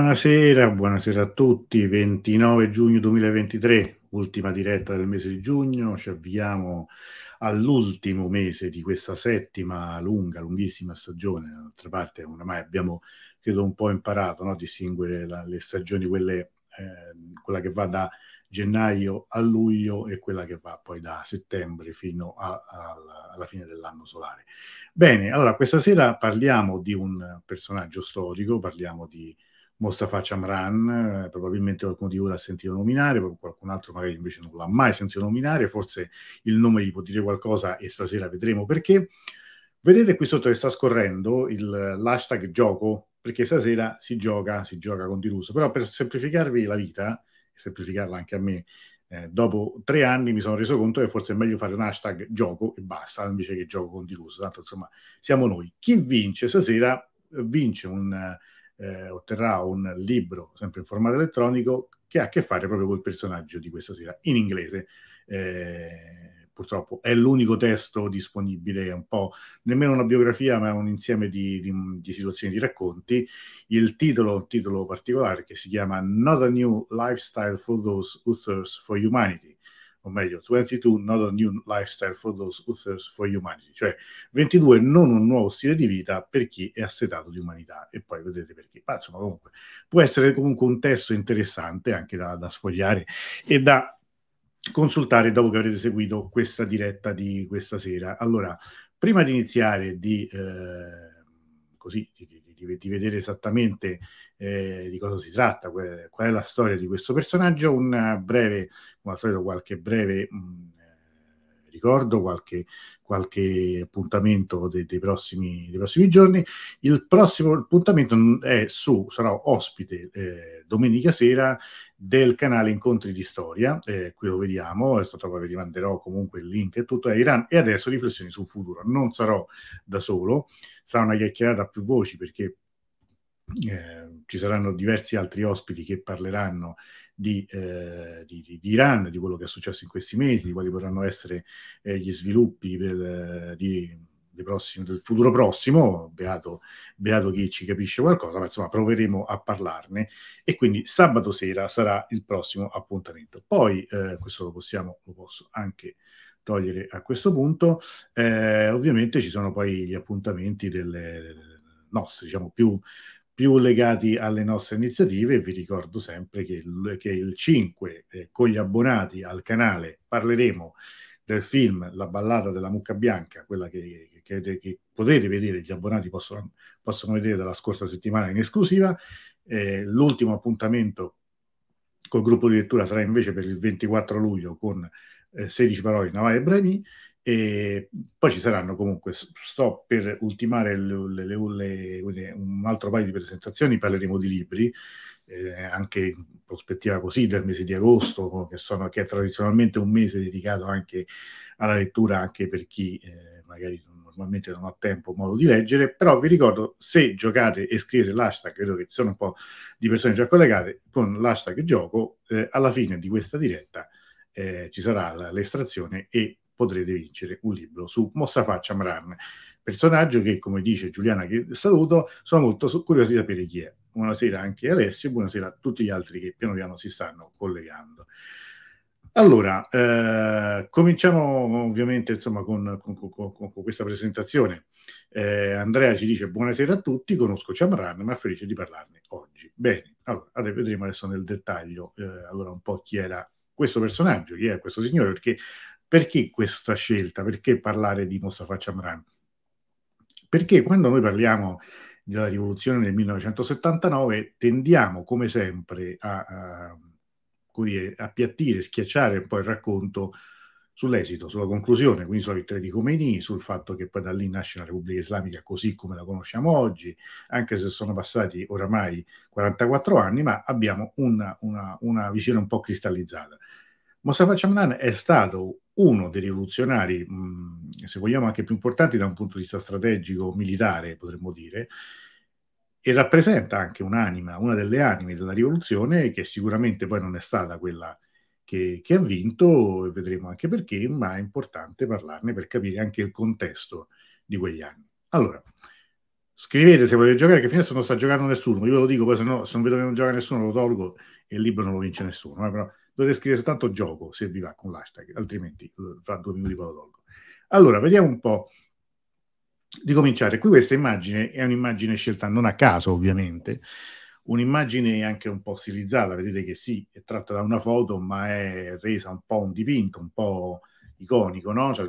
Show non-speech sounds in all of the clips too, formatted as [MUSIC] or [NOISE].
Buonasera, buonasera a tutti. 29 giugno 2023, ultima diretta del mese di giugno. Ci avviamo all'ultimo mese di questa settima lunga, lunghissima stagione. D'altra parte, oramai abbiamo, credo, un po' imparato no? a distinguere la, le stagioni, quelle, eh, quella che va da gennaio a luglio e quella che va poi da settembre fino a, a, alla fine dell'anno solare. Bene, allora questa sera parliamo di un personaggio storico, parliamo di Mostafa Chamran, eh, probabilmente qualcuno di voi l'ha sentito nominare, qualcun altro magari invece non l'ha mai sentito nominare, forse il nome gli può dire qualcosa e stasera vedremo perché. Vedete qui sotto che sta scorrendo il, l'hashtag gioco, perché stasera si gioca, si gioca con Diruso, però per semplificarvi la vita, semplificarla anche a me, eh, dopo tre anni mi sono reso conto che forse è meglio fare un hashtag gioco e basta, invece che gioco con Diruso, tanto insomma siamo noi. Chi vince stasera vince un eh, otterrà un libro, sempre in formato elettronico, che ha a che fare proprio col personaggio di questa sera, in inglese. Eh, purtroppo è l'unico testo disponibile, è un po' nemmeno una biografia, ma un insieme di, di, di situazioni, di racconti. Il titolo, un titolo particolare che si chiama Not a New Lifestyle for Those Who Thirst for Humanity o meglio 22 not a new lifestyle for those who thirst for humanity, cioè 22 non un nuovo stile di vita per chi è assetato di umanità e poi vedrete perché. Ma insomma comunque può essere comunque un testo interessante anche da, da sfogliare e da consultare dopo che avrete seguito questa diretta di questa sera. Allora, prima di iniziare di eh, così di, di, di, vedere esattamente eh, di cosa si tratta, qual, qual, è la storia di questo personaggio, un breve, come al solito qualche breve mh, ricordo, qualche, qualche appuntamento dei, dei, prossimi, dei, prossimi, giorni. Il prossimo appuntamento è su, sarà ospite eh, domenica sera del canale Incontri di Storia, eh, qui lo vediamo, adesso vi rimanderò comunque il link e tutto, è Iran, e adesso riflessioni sul futuro. Non sarò da solo, sarà una chiacchierata a più voci perché eh, ci saranno diversi altri ospiti che parleranno di, eh, di, di, Iran, di quello che è successo in questi mesi, di quali potranno essere eh, gli sviluppi per, prossimi, del futuro prossimo, beato, beato chi ci capisce qualcosa, ma insomma proveremo a parlarne. E quindi sabato sera sarà il prossimo appuntamento. Poi, eh, questo lo possiamo, lo posso anche togliere a questo punto, eh, ovviamente ci sono poi gli appuntamenti delle nostre, diciamo più più legati alle nostre iniziative. Vi ricordo sempre che il, che il 5 eh, con gli abbonati al canale parleremo del film La ballata della mucca bianca, quella che, che, che potete vedere, gli abbonati possono, possono, vedere dalla scorsa settimana in esclusiva. Eh, l'ultimo appuntamento col gruppo di lettura sarà invece per il 24 luglio con eh, 16 parole di Navai e Bremi e poi ci saranno comunque, sto per ultimare le, le, le, un altro paio di presentazioni, parleremo di libri, eh, anche in prospettiva così del mese di agosto, che, sono, che, è tradizionalmente un mese dedicato anche alla lettura, anche per chi eh, magari normalmente non ha tempo o modo di leggere, però vi ricordo, se giocate e scrivete l'hashtag, credo che ci sono un po' di persone già collegate, con l'hashtag gioco, eh, alla fine di questa diretta eh, ci sarà l'estrazione e potrete vincere un libro su Mostafa Chamran, personaggio che, come dice Giuliana, che saluto, sono molto curioso di sapere chi è buonasera anche Alessio buonasera a tutti gli altri che piano piano si stanno collegando. Allora, eh, cominciamo ovviamente insomma, con, con, con, con questa presentazione. Eh, Andrea ci dice buonasera a tutti, conosco Chamran, ma felice di parlarne oggi. Bene, allora vedremo adesso nel dettaglio eh, allora un po' chi era questo personaggio, chi è questo signore, perché, perché questa scelta, perché parlare di Mustafa Chamran? Perché quando noi parliamo della rivoluzione nel 1979, tendiamo come sempre a, a dire, appiattire, schiacciare un po' il racconto sull'esito, sulla conclusione, quindi sulla vittoria di Khomeini, sul fatto che poi da lì nasce la Repubblica Islamica così come la conosciamo oggi, anche se sono passati oramai 44 anni, ma abbiamo una, una, una visione un po' cristallizzata. Mustafa Chamnan è stato uno dei rivoluzionari, se vogliamo anche più importanti da un punto di vista strategico, militare, potremmo dire, e rappresenta anche un'anima, una delle anime della rivoluzione che sicuramente poi non è stata quella che, che ha vinto, e vedremo anche perché, ma è importante parlarne per capire anche il contesto di quegli anni. Allora, Scrivete se volete giocare, che adesso non sta giocando nessuno. Io ve lo dico, poi se, no, se non vedo che non gioca nessuno lo tolgo e il libro non lo vince nessuno. Eh, però dovete scrivere soltanto gioco se vi va con l'hashtag, altrimenti fra due minuti poi lo tolgo. Allora, vediamo un po' di cominciare. Qui questa immagine è un'immagine scelta non a caso, ovviamente, un'immagine anche un po' stilizzata, vedete che sì, è tratta da una foto, ma è resa un po' un dipinto, un po' iconico, no? Cioè,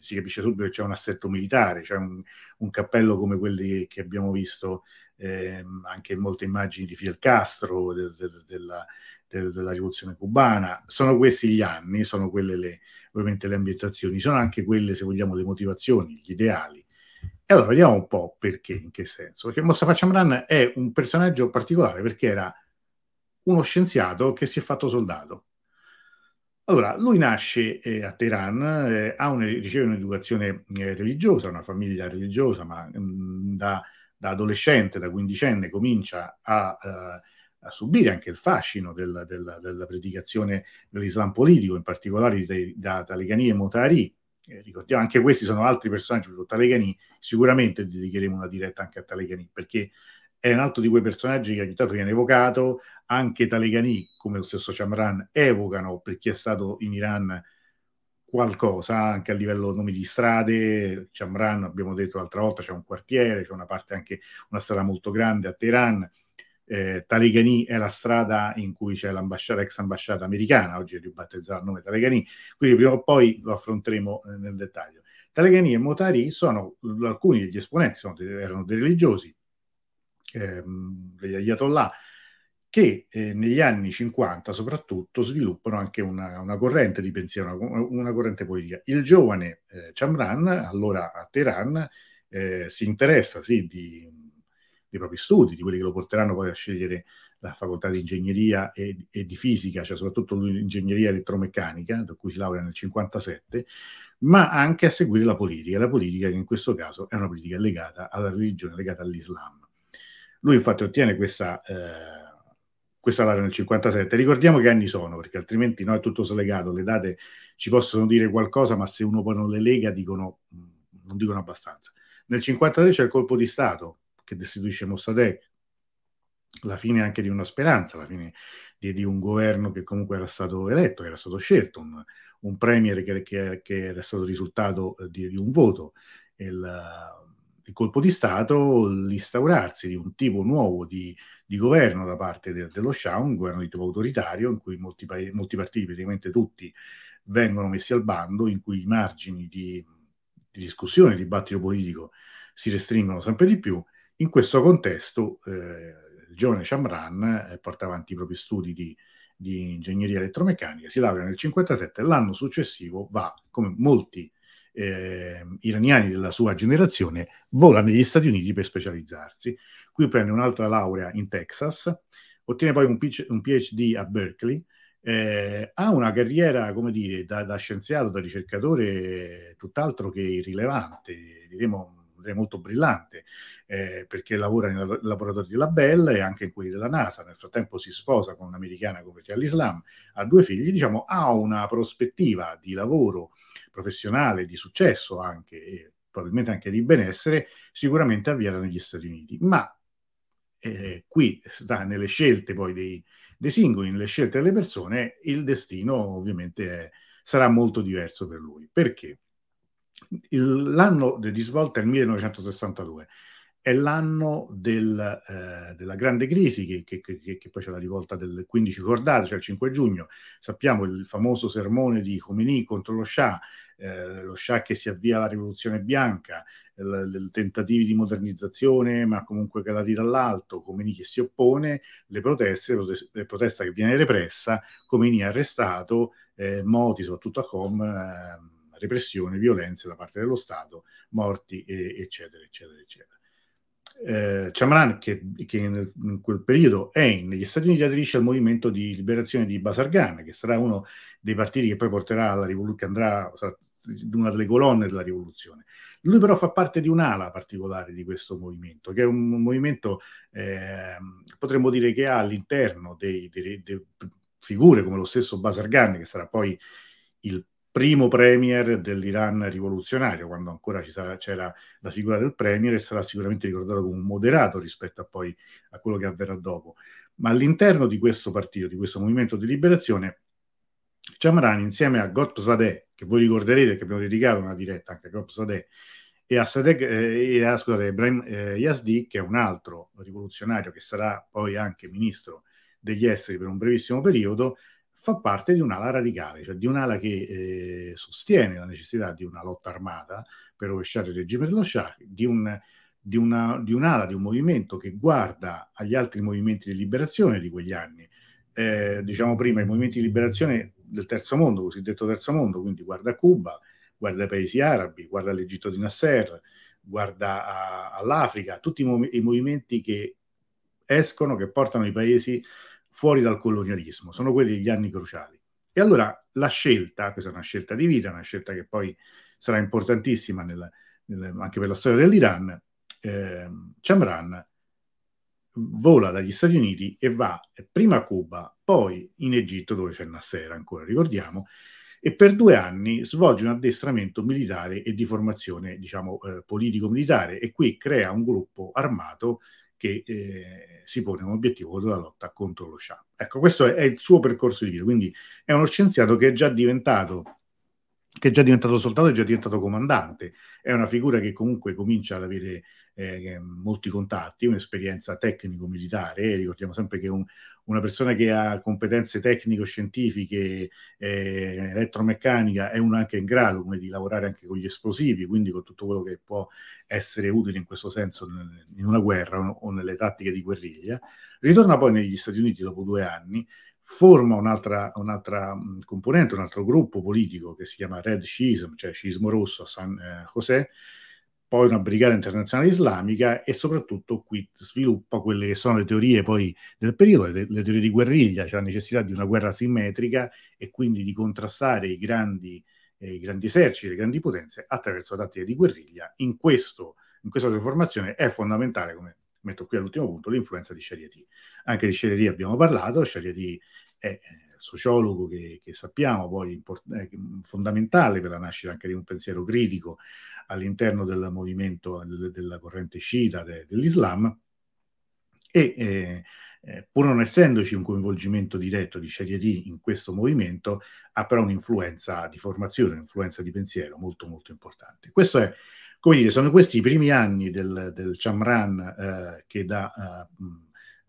si capisce subito che c'è un assetto militare, c'è un, un cappello come quelli che abbiamo visto eh, anche in molte immagini di Fidel Castro, de, de, de, della, della, rivoluzione cubana. Sono questi gli anni, sono quelle le, ovviamente le ambientazioni, sono anche quelle, se vogliamo, le motivazioni, gli ideali. E allora vediamo un po' perché, in che senso. Perché Mostafa Chamran è un personaggio particolare perché era uno scienziato che si è fatto soldato allora, lui nasce eh, a Teheran, eh, una, riceve un'educazione eh, religiosa, una famiglia religiosa, ma mh, mm, da, da, adolescente, da quindicenne, comincia a, uh, a subire anche il fascino del, del, della predicazione dell'Islam politico, in particolare dei, da Talegani e Motari. Eh, ricordiamo, anche questi sono altri personaggi, Talegani, sicuramente dedicheremo una diretta anche a Talegani, perché è un altro di quei personaggi che ogni tanto viene evocato, anche Talegani, come lo stesso Chamran, evocano per chi è stato in Iran qualcosa, anche a livello nomi di strade, Chamran, abbiamo detto l'altra volta, c'è un quartiere, c'è una parte anche, una strada molto grande a Teheran, eh, Talegani è la strada in cui c'è l'ambasciata, ex ambasciata americana, oggi è ribattezzata il nome Talegani, quindi prima o poi lo affronteremo eh, nel dettaglio. Talegani e Motari sono alcuni degli esponenti, sono, erano dei religiosi, ehm, degli ayatollah, che eh, negli anni 50 soprattutto sviluppano anche una, una corrente di pensiero, una, una, corrente politica. Il giovane eh, Chamran, allora a Teheran, eh, si interessa sì, di, dei propri studi, di quelli che lo porteranno poi a scegliere la facoltà di ingegneria e, e di fisica, cioè soprattutto l'ingegneria elettromeccanica, da cui si laurea nel 57, ma anche a seguire la politica, la politica che in questo caso è una politica legata alla religione, legata all'Islam. Lui infatti ottiene questa, eh, questa laurea nel 57. Ricordiamo che anni sono, perché altrimenti no, è tutto slegato, le date ci possono dire qualcosa, ma se uno poi non le lega dicono, mm, non dicono abbastanza. Nel 53 c'è il colpo di Stato che destituisce Mossadegh, la fine anche di una speranza, la fine di, di, un governo che comunque era stato eletto, era stato scelto, un, un premier che, che, che, era stato risultato eh, di, di un voto. Il, il colpo di Stato, l'instaurarsi di un tipo nuovo di, di governo da parte de, dello Shah, un governo di tipo autoritario, in cui molti, molti, partiti, praticamente tutti, vengono messi al bando, in cui i margini di, di discussione, di dibattito politico si restringono sempre di più. In questo contesto, eh, il giovane Shamran eh, porta avanti i propri studi di, di ingegneria elettromeccanica, si laurea nel 1957 l'anno successivo va, come molti eh, iraniani della sua generazione, vola negli Stati Uniti per specializzarsi. Qui prende un'altra laurea in Texas, ottiene poi un, un PhD a Berkeley, eh, ha una carriera, come dire, da, da, scienziato, da ricercatore tutt'altro che irrilevante, diremo, direi molto brillante, eh, perché lavora nei laboratori della Bell e anche in quelli della NASA. Nel frattempo si sposa con un'americana convertita all'Islam, ha due figli, diciamo, ha una prospettiva di lavoro professionale, di successo anche, e probabilmente anche di benessere, sicuramente avviata negli Stati Uniti. Ma eh, qui sta nelle scelte poi dei, dei, singoli, nelle scelte delle persone, il destino ovviamente è, sarà molto diverso per lui. Perché? Il, l'anno di svolta è il 1962 è l'anno del, eh, della grande crisi, che, che, che, che, poi c'è la rivolta del 15 cordato, cioè il 5 giugno. Sappiamo il famoso sermone di Khomeini contro lo Shah, eh, lo Shah che si avvia alla rivoluzione bianca, i tentativi di modernizzazione, ma comunque calati dall'alto, Khomeini che si oppone, le proteste, le proteste che viene repressa, Khomeini arrestato, eh, moti soprattutto a Com, eh, repressione, violenze da parte dello Stato, morti, eccetera, eccetera, eccetera eh, Chamran, che, che nel, in quel periodo è negli Stati Uniti, aderisce al movimento di liberazione di Basargan, che sarà uno dei partiti che poi porterà alla rivoluzione, che andrà, sarà una delle colonne della rivoluzione. Lui però fa parte di un'ala particolare di questo movimento, che è un movimento, eh, potremmo dire, che ha all'interno dei, dei, dei figure come lo stesso Basargan, che sarà poi il primo premier dell'Iran rivoluzionario, quando ancora sarà, c'era la figura del premier e sarà sicuramente ricordato come un moderato rispetto a poi a quello che avverrà dopo. Ma all'interno di questo partito, di questo movimento di liberazione, Chamran insieme a Gotpsadeh, che voi ricorderete che abbiamo dedicato una diretta anche a Gotpsadeh, e a, Sadek, eh, a scusate, Ibrahim eh, Yazdi, che è un altro rivoluzionario che sarà poi anche ministro degli esteri per un brevissimo periodo, fa parte di un'ala radicale, cioè di un'ala che eh, sostiene la necessità di una lotta armata per rovesciare il regime dello Shah, di, un, di, una, di un'ala, di un movimento che guarda agli altri movimenti di liberazione di quegli anni. Eh, diciamo prima, i movimenti di liberazione del terzo mondo, cosiddetto terzo mondo, quindi guarda Cuba, guarda i paesi arabi, guarda l'Egitto di Nasser, guarda a, all'Africa, tutti i, mov- i movimenti che escono, che portano i paesi fuori dal colonialismo, sono quelli degli anni cruciali. E allora la scelta, questa è una scelta di vita, una scelta che poi sarà importantissima nel, nel, anche per la storia dell'Iran, eh, Chamran vola dagli Stati Uniti e va prima a Cuba, poi in Egitto dove c'è Nasser ancora, ricordiamo, e per due anni svolge un addestramento militare e di formazione, diciamo, eh, politico-militare e qui crea un gruppo armato che eh, si pone come obiettivo la lotta contro lo Shah. Ecco, questo è, è, il suo percorso di vita, quindi è uno scienziato che è già diventato che è già diventato soldato, è già diventato comandante, è una figura che comunque comincia ad avere eh, molti contatti, un'esperienza tecnico-militare, ricordiamo sempre che un, una persona che ha competenze tecnico-scientifiche, eh, elettromeccanica, è uno anche in grado come, di lavorare anche con gli esplosivi, quindi con tutto quello che può essere utile in questo senso in una guerra o nelle tattiche di guerriglia. Ritorna poi negli Stati Uniti dopo due anni, forma un'altra, un'altra componente, un altro gruppo politico che si chiama Red Schism, cioè Scismo Rosso a San eh, José, poi una brigata internazionale islamica e soprattutto qui sviluppa quelle che sono le teorie poi del periodo, le, le teorie di guerriglia, cioè la necessità di una guerra simmetrica e quindi di contrastare i grandi, eh, i grandi eserciti, le grandi potenze attraverso tattiche di guerriglia. In, questo, in questa formazione è fondamentale, come metto qui all'ultimo punto, l'influenza di Shariati. Anche di Shariati abbiamo parlato, Shariati è sociologo che, che sappiamo poi import- eh, fondamentale per la nascita anche di un pensiero critico all'interno del movimento del, della corrente sciita de, dell'Islam e eh, eh, pur non essendoci un coinvolgimento diretto di Shariati in questo movimento, ha però un'influenza di formazione, un'influenza di pensiero molto molto importante. Questo è, come dire, sono questi i primi anni del, del Chamran eh, che da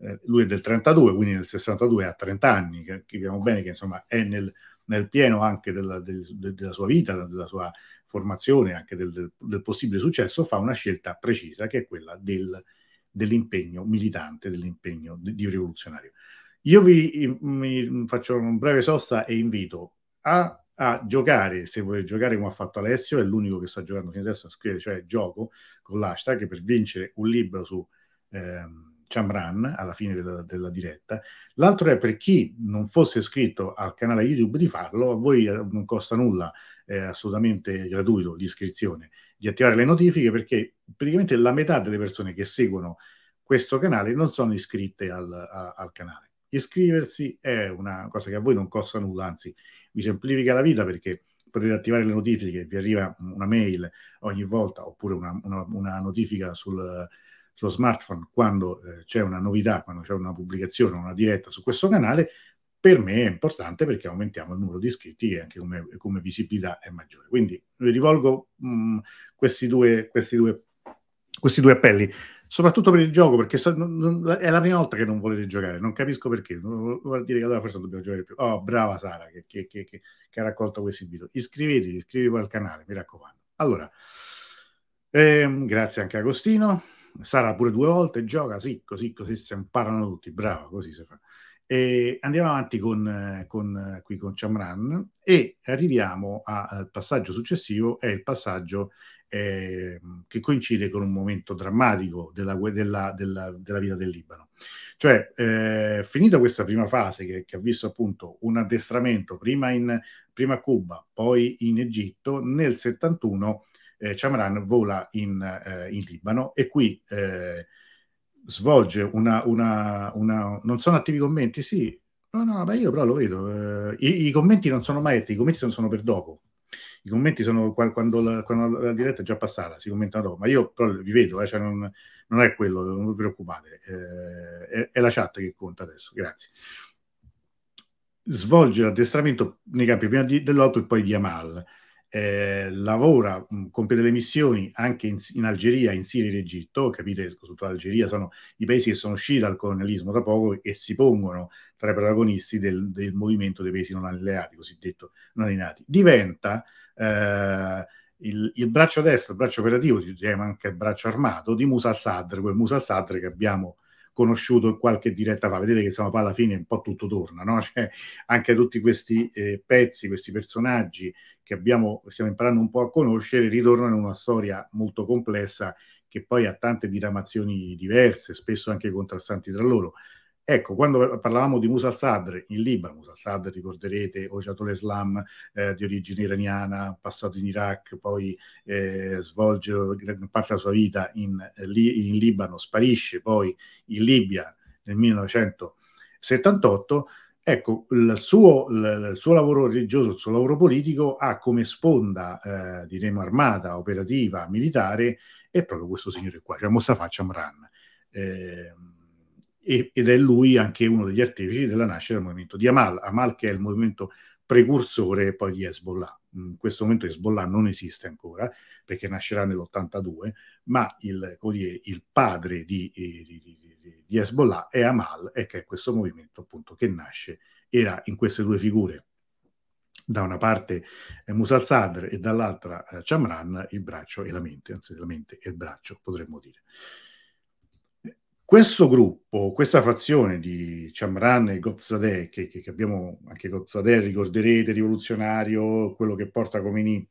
eh, lui è del 32, quindi nel 62 ha 30 anni, capiamo bene che insomma è nel, nel pieno anche della, del, della, sua vita, della sua formazione, anche del, del, del, possibile successo, fa una scelta precisa che è quella dell'impegno militante, dell'impegno di, di rivoluzionario. Io vi, vi faccio un breve sosta e invito a, a, giocare, se volete giocare come ha fatto Alessio, è l'unico che sta giocando fino adesso a scrivere, cioè gioco con l'hashtag per vincere un libro su... Ehm, Chamran alla fine della, della, diretta. L'altro è per chi non fosse iscritto al canale YouTube di farlo, a voi eh, non costa nulla, è assolutamente gratuito l'iscrizione, di attivare le notifiche perché praticamente la metà delle persone che seguono questo canale non sono iscritte al, a, al canale. Iscriversi è una cosa che a voi non costa nulla, anzi vi semplifica la vita perché potete attivare le notifiche, vi arriva una mail ogni volta oppure una, una, una notifica sul sullo smartphone quando eh, c'è una novità, quando c'è una pubblicazione, una diretta su questo canale, per me è importante perché aumentiamo il numero di iscritti e anche come, come visibilità è maggiore. Quindi vi rivolgo mh, mm, questi, due, questi, due, questi due appelli, soprattutto per il gioco, perché so, non, è la prima volta che non volete giocare, non capisco perché, vuol dire che allora forse dobbiamo giocare più. Oh, brava Sara che, che, che, che ha raccolto questi video. Iscrivetevi, iscrivetevi al canale, mi raccomando. Allora, ehm, grazie anche a Agostino. Sara pure due volte, gioca, sì, così, così si imparano tutti, bravo, così si fa. E andiamo avanti con, con, qui con Chamran e arriviamo al passaggio successivo, è il passaggio eh, che coincide con un momento drammatico della, della, della, della vita del Libano. Cioè, eh, finita questa prima fase che, che, ha visto appunto un addestramento prima, in, prima a Cuba, poi in Egitto, nel 71 eh, Chamran vola in, eh, in, Libano e qui eh, svolge una, una, una, Non sono attivi commenti? Sì. No, no, ma io però lo vedo. Eh, i, i, commenti non sono mai attivi, i commenti non sono per dopo. I commenti sono quando la, quando la, diretta è già passata, si commentano dopo, ma io però vi vedo, eh, cioè non, non, è quello, non vi preoccupate, eh, è, è, la chat che conta adesso, grazie. Svolge l'addestramento nei campi prima di, dell'Otto e poi di Amal eh, lavora, mh, compie delle missioni anche in, in, Algeria, in Siria e in Egitto, capite, soprattutto l'Algeria sono i paesi che sono usciti dal colonialismo da poco e si pongono tra i protagonisti del, del movimento dei paesi non alleati, cosiddetto non allineati. Diventa eh, il, il, braccio destro, il braccio operativo, diremo anche il braccio armato di Musa al-Sadr, quel Musa al-Sadr che abbiamo conosciuto in qualche diretta fa. Vedete che insomma poi alla fine un po' tutto torna, no? [LAUGHS] Cioè, anche tutti questi eh, pezzi, questi personaggi che abbiamo, stiamo imparando un po' a conoscere, ritornano in una storia molto complessa che poi ha tante diramazioni diverse, spesso anche contrastanti tra loro. Ecco, quando parlavamo di Musa al-Sadr in Libano, Musa al-Sadr ricorderete Ojatol Islam eh, di origine iraniana, passato in Iraq, poi eh, svolge parte della sua vita in, in Libano, sparisce poi in Libia nel 1978 Ecco, il suo, il suo, lavoro religioso, il suo lavoro politico ha come sponda, eh, diremo, armata, operativa, militare, è proprio questo signore qua, cioè Mustafa Chamran. Eh, ed è lui anche uno degli artefici della nascita del movimento di Amal, Amal che è il movimento precursore poi di Hezbollah. In questo momento Hezbollah non esiste ancora perché nascerà nell'82, ma il, dire, il padre di, di, di di Hezbollah è Amal e che è questo movimento appunto che nasce, era in queste due figure, da una parte eh, Musa al-Sadr e dall'altra eh, Chamran, il braccio e la mente, anzi la mente e il braccio potremmo dire. Questo gruppo, questa fazione di Chamran e Gobzadeh, che, che, che abbiamo anche Gobzadeh, ricorderete, rivoluzionario, quello che porta Khomeini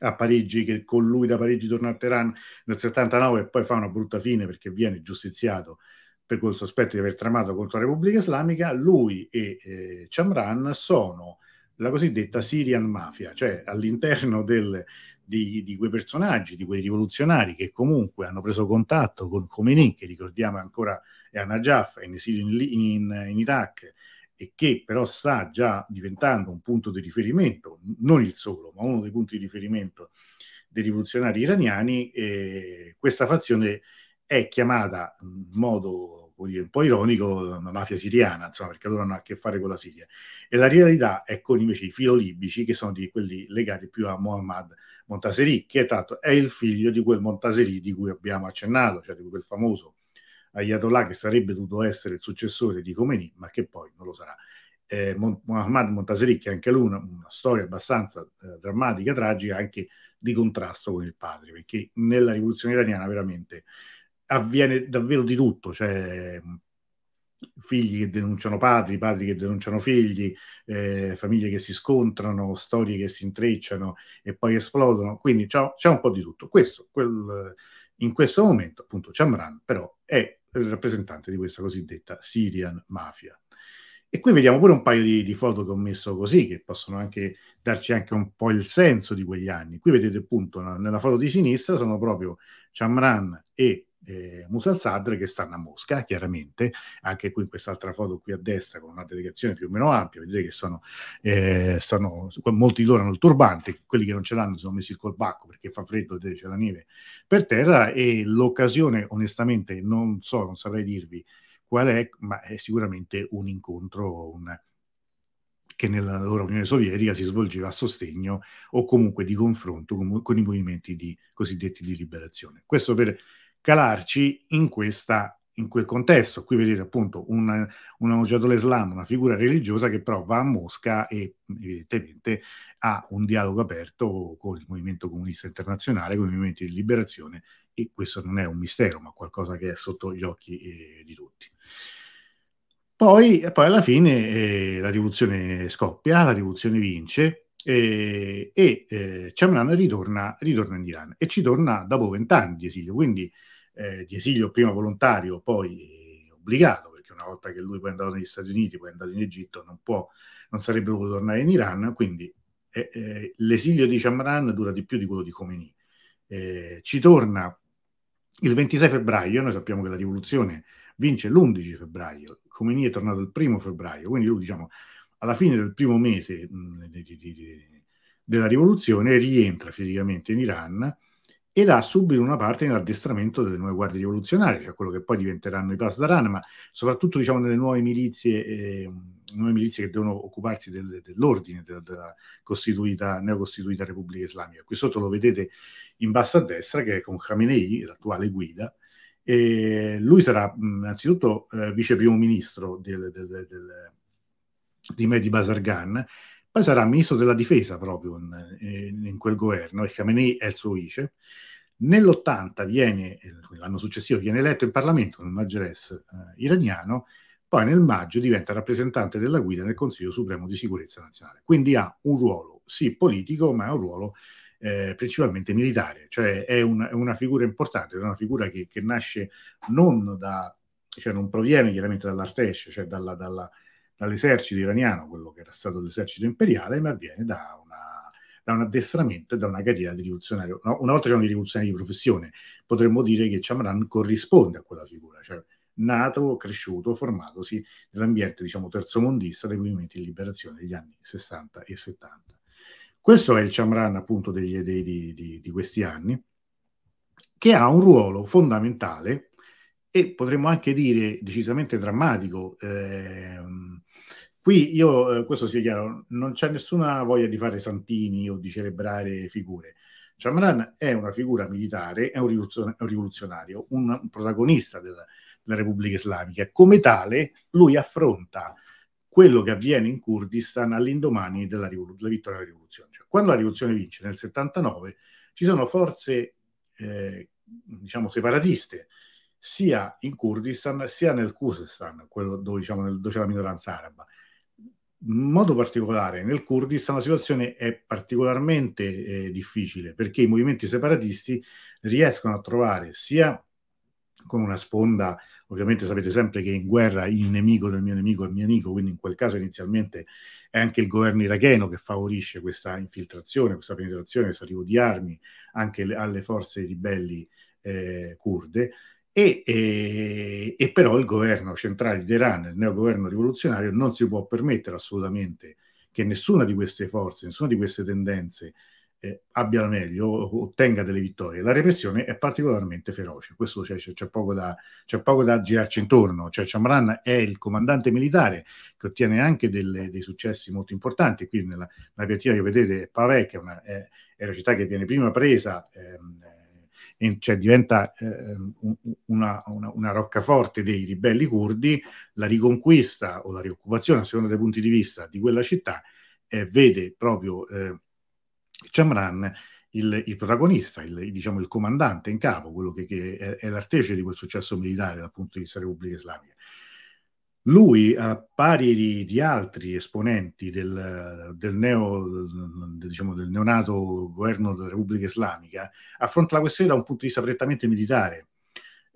a Parigi, che con lui da Parigi torna a Teheran nel 79 e poi fa una brutta fine perché viene giustiziato per quel sospetto di aver tramato contro la Repubblica Islamica, lui e eh, Chamran sono la cosiddetta Syrian Mafia, cioè all'interno del, di, di, quei personaggi, di quei rivoluzionari che comunque hanno preso contatto con Khomeini, che ricordiamo ancora è a Najaf, è in esilio in, in, in Iraq, e che però sta già diventando un punto di riferimento, non il solo, ma uno dei punti di riferimento dei rivoluzionari iraniani, eh, questa fazione è chiamata in modo dire, un po' ironico la mafia siriana, insomma, perché loro hanno a che fare con la Siria. E la realtà è con invece i filolibici, che sono di quelli legati più a Muhammad Montaseri, che tanto è il figlio di quel Montaseri di cui abbiamo accennato, cioè di quel famoso Ayatollah che sarebbe dovuto essere il successore di Khomeini, ma che poi non lo sarà. Eh, Muhammad Montaseri, che anche lui una, una storia abbastanza eh, drammatica, tragica, anche di contrasto con il padre, perché nella rivoluzione iraniana veramente avviene davvero di tutto, cioè figli che denunciano padri, padri che denunciano figli, eh, famiglie che si scontrano, storie che si intrecciano e poi esplodono, quindi c'è, c'è un po' di tutto. Questo, quel, in questo momento, appunto, Chamran però è il rappresentante di questa cosiddetta Syrian Mafia. E qui vediamo pure un paio di, di, foto che ho messo così, che possono anche darci anche un po' il senso di quegli anni. Qui vedete appunto nella foto di sinistra sono proprio Chamran e eh, Musa al-Sadr che stanno a Mosca, chiaramente, anche qui in quest'altra foto qui a destra con una delegazione più o meno ampia, vedete che sono, eh, sono molti di loro hanno il turbante, quelli che non ce l'hanno sono messi il colbacco perché fa freddo, vedete c'è la neve per terra e l'occasione onestamente non so, non saprei dirvi qual è, ma è sicuramente un incontro, un, che nella loro Unione Sovietica si svolgeva a sostegno o comunque di confronto con, con i movimenti di, cosiddetti di liberazione. Questo per calarci in, questa, in quel contesto. Qui vedete appunto un, un Mujadol Islam, una figura religiosa che però va a Mosca e evidentemente ha un dialogo aperto con il movimento comunista internazionale, con i movimenti di liberazione e questo non è un mistero, ma qualcosa che è sotto gli occhi eh, di tutti. Poi, poi alla fine eh, la rivoluzione scoppia, la rivoluzione vince eh, e eh, Chamran ritorna, ritorna, in Iran e ci torna dopo vent'anni di esilio, quindi eh, di esilio prima volontario, poi obbligato, perché una volta che lui poi è andato negli Stati Uniti, poi è andato in Egitto, non, può, non sarebbe dovuto tornare in Iran, quindi eh, eh, l'esilio di Chamran dura di più di quello di Khomeini. Eh, ci torna il 26 febbraio, noi sappiamo che la rivoluzione vince l'11 febbraio, Khomeini è tornato il primo febbraio, quindi lui diciamo alla fine del primo mese mh, di, di, di, della rivoluzione, rientra fisicamente in Iran e dà subito una parte nell'addestramento delle nuove guardie rivoluzionarie, cioè quello che poi diventeranno i Pasdaran, ma soprattutto diciamo nelle nuove milizie, eh, nuove milizie che devono occuparsi del, dell'ordine della, della costituita, neocostituita Repubblica Islamica. Qui sotto lo vedete in basso a destra che è con Khamenei, l'attuale guida, e lui sarà innanzitutto eh, vice primo ministro del, del, del, di Mehdi Basargan, poi sarà ministro della difesa proprio in, in quel governo e Khamenei è il suo vice. Nell'80 viene, l'anno successivo, viene eletto in Parlamento nel Maggeres eh, iraniano, poi nel maggio diventa rappresentante della guida nel Consiglio Supremo di Sicurezza Nazionale. Quindi ha un ruolo, sì, politico, ma è un ruolo eh, principalmente militare, cioè è, un, è, una figura importante, è una figura che, che, nasce non da, cioè non proviene chiaramente dall'Artesh, cioè dalla, dalla dall'esercito iraniano, quello che era stato l'esercito imperiale, ma avviene da, una, da un addestramento e da una carriera di rivoluzionario. No, una volta c'erano i rivoluzionari di professione, potremmo dire che Chamran corrisponde a quella figura, cioè nato, cresciuto, formatosi nell'ambiente, diciamo, terzomondista dei movimenti di liberazione degli anni 60 e 70. Questo è il Chamran, appunto, degli, dei, di, di, di questi anni, che ha un ruolo fondamentale e potremmo anche dire decisamente drammatico eh, Qui io, eh, questo sia chiaro, non c'è nessuna voglia di fare santini o di celebrare figure. Chamran è una figura militare, è un, rivoluzionario, un protagonista della, della Repubblica Islamica come tale lui affronta quello che avviene in Kurdistan all'indomani della, della vittoria della rivoluzione. Cioè, quando la rivoluzione vince nel 79 ci sono forze eh, diciamo separatiste sia in Kurdistan sia nel Khuzestan, quello dove, diciamo, dove c'è la minoranza araba. In modo particolare nel Kurdistan la situazione è particolarmente eh, difficile perché i movimenti separatisti riescono a trovare sia con una sponda, ovviamente sapete sempre che in guerra il nemico del mio nemico è il mio amico, quindi in quel caso inizialmente è anche il governo iracheno che favorisce questa infiltrazione, questa penetrazione, questo arrivo di armi anche le, alle forze ribelli eh, kurde e, e, e, però il governo centrale di Teheran, il neogoverno rivoluzionario, non si può permettere assolutamente che nessuna di queste forze, nessuna di queste tendenze eh, abbia la meglio ottenga delle vittorie. La repressione è particolarmente feroce, questo c'è, c'è, c'è, poco, da, c'è poco, da, girarci intorno. Cioè, Chamran è il comandante militare che ottiene anche delle, dei successi molto importanti. Qui nella, nella piantina che vedete Pavè, che è una, è, è una città che viene prima presa. Ehm, cioè diventa eh, una, una, una, roccaforte dei ribelli curdi, la riconquista o la rioccupazione, a seconda dei punti di vista, di quella città, eh, vede proprio eh, Chamran il, il protagonista, il, diciamo, il comandante in capo, quello che, che è, è l'artefice di quel successo militare dal punto di vista della Repubblica Islamica. Lui, a pari di, di altri esponenti del, del, neo, diciamo, del neonato governo della Repubblica Islamica, affronta la questione da un punto di vista prettamente militare.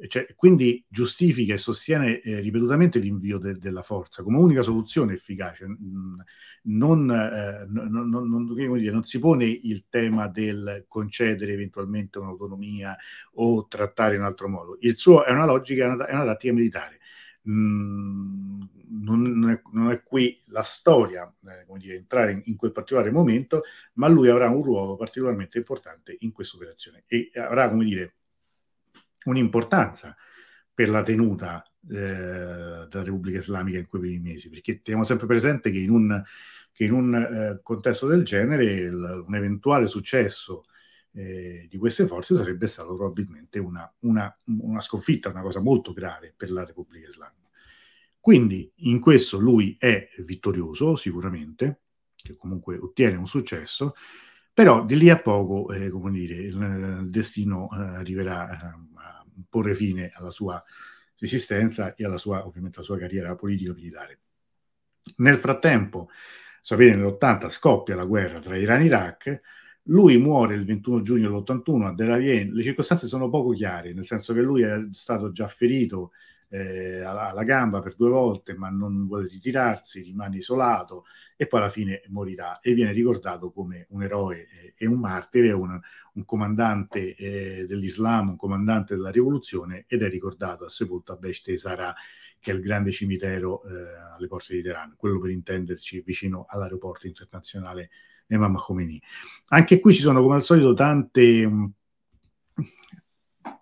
Cioè, quindi giustifica e sostiene eh, ripetutamente l'invio de- della forza come unica soluzione efficace. Non, eh, non, non, dire, non, si pone il tema del concedere eventualmente un'autonomia o trattare in altro modo. Il suo è una logica, è una, è una tattica militare Mm, non, è, non, è, qui la storia, eh, come dire, entrare in, in, quel particolare momento, ma lui avrà un ruolo particolarmente importante in questa operazione e avrà, come dire, un'importanza per la tenuta eh, della Repubblica Islamica in quei primi mesi, perché teniamo sempre presente che in un, che in un eh, contesto del genere il, un eventuale successo eh, di queste forze sarebbe stato probabilmente una, una, una, sconfitta, una cosa molto grave per la Repubblica Islamica. Quindi in questo lui è vittorioso sicuramente, che comunque ottiene un successo, però di lì a poco, eh, come dire, il, destino eh, arriverà eh, a porre fine alla sua esistenza e alla sua, ovviamente, alla sua carriera politica-militare. Nel frattempo, sapete, nell'80 scoppia la guerra tra Iran e Iraq, lui muore il 21 giugno dell'81 a Delavien. Le circostanze sono poco chiare, nel senso che lui è stato già ferito eh, alla, alla, gamba per due volte, ma non vuole ritirarsi, rimane isolato e poi alla fine morirà e viene ricordato come un eroe eh, e un martire, un, un comandante eh, dell'Islam, un comandante della rivoluzione ed è ricordato a sepolto a Bechte Sarà che è il grande cimitero eh, alle porte di Teheran, quello per intenderci vicino all'aeroporto internazionale Imam Khomeini. Anche qui ci sono come al solito tante,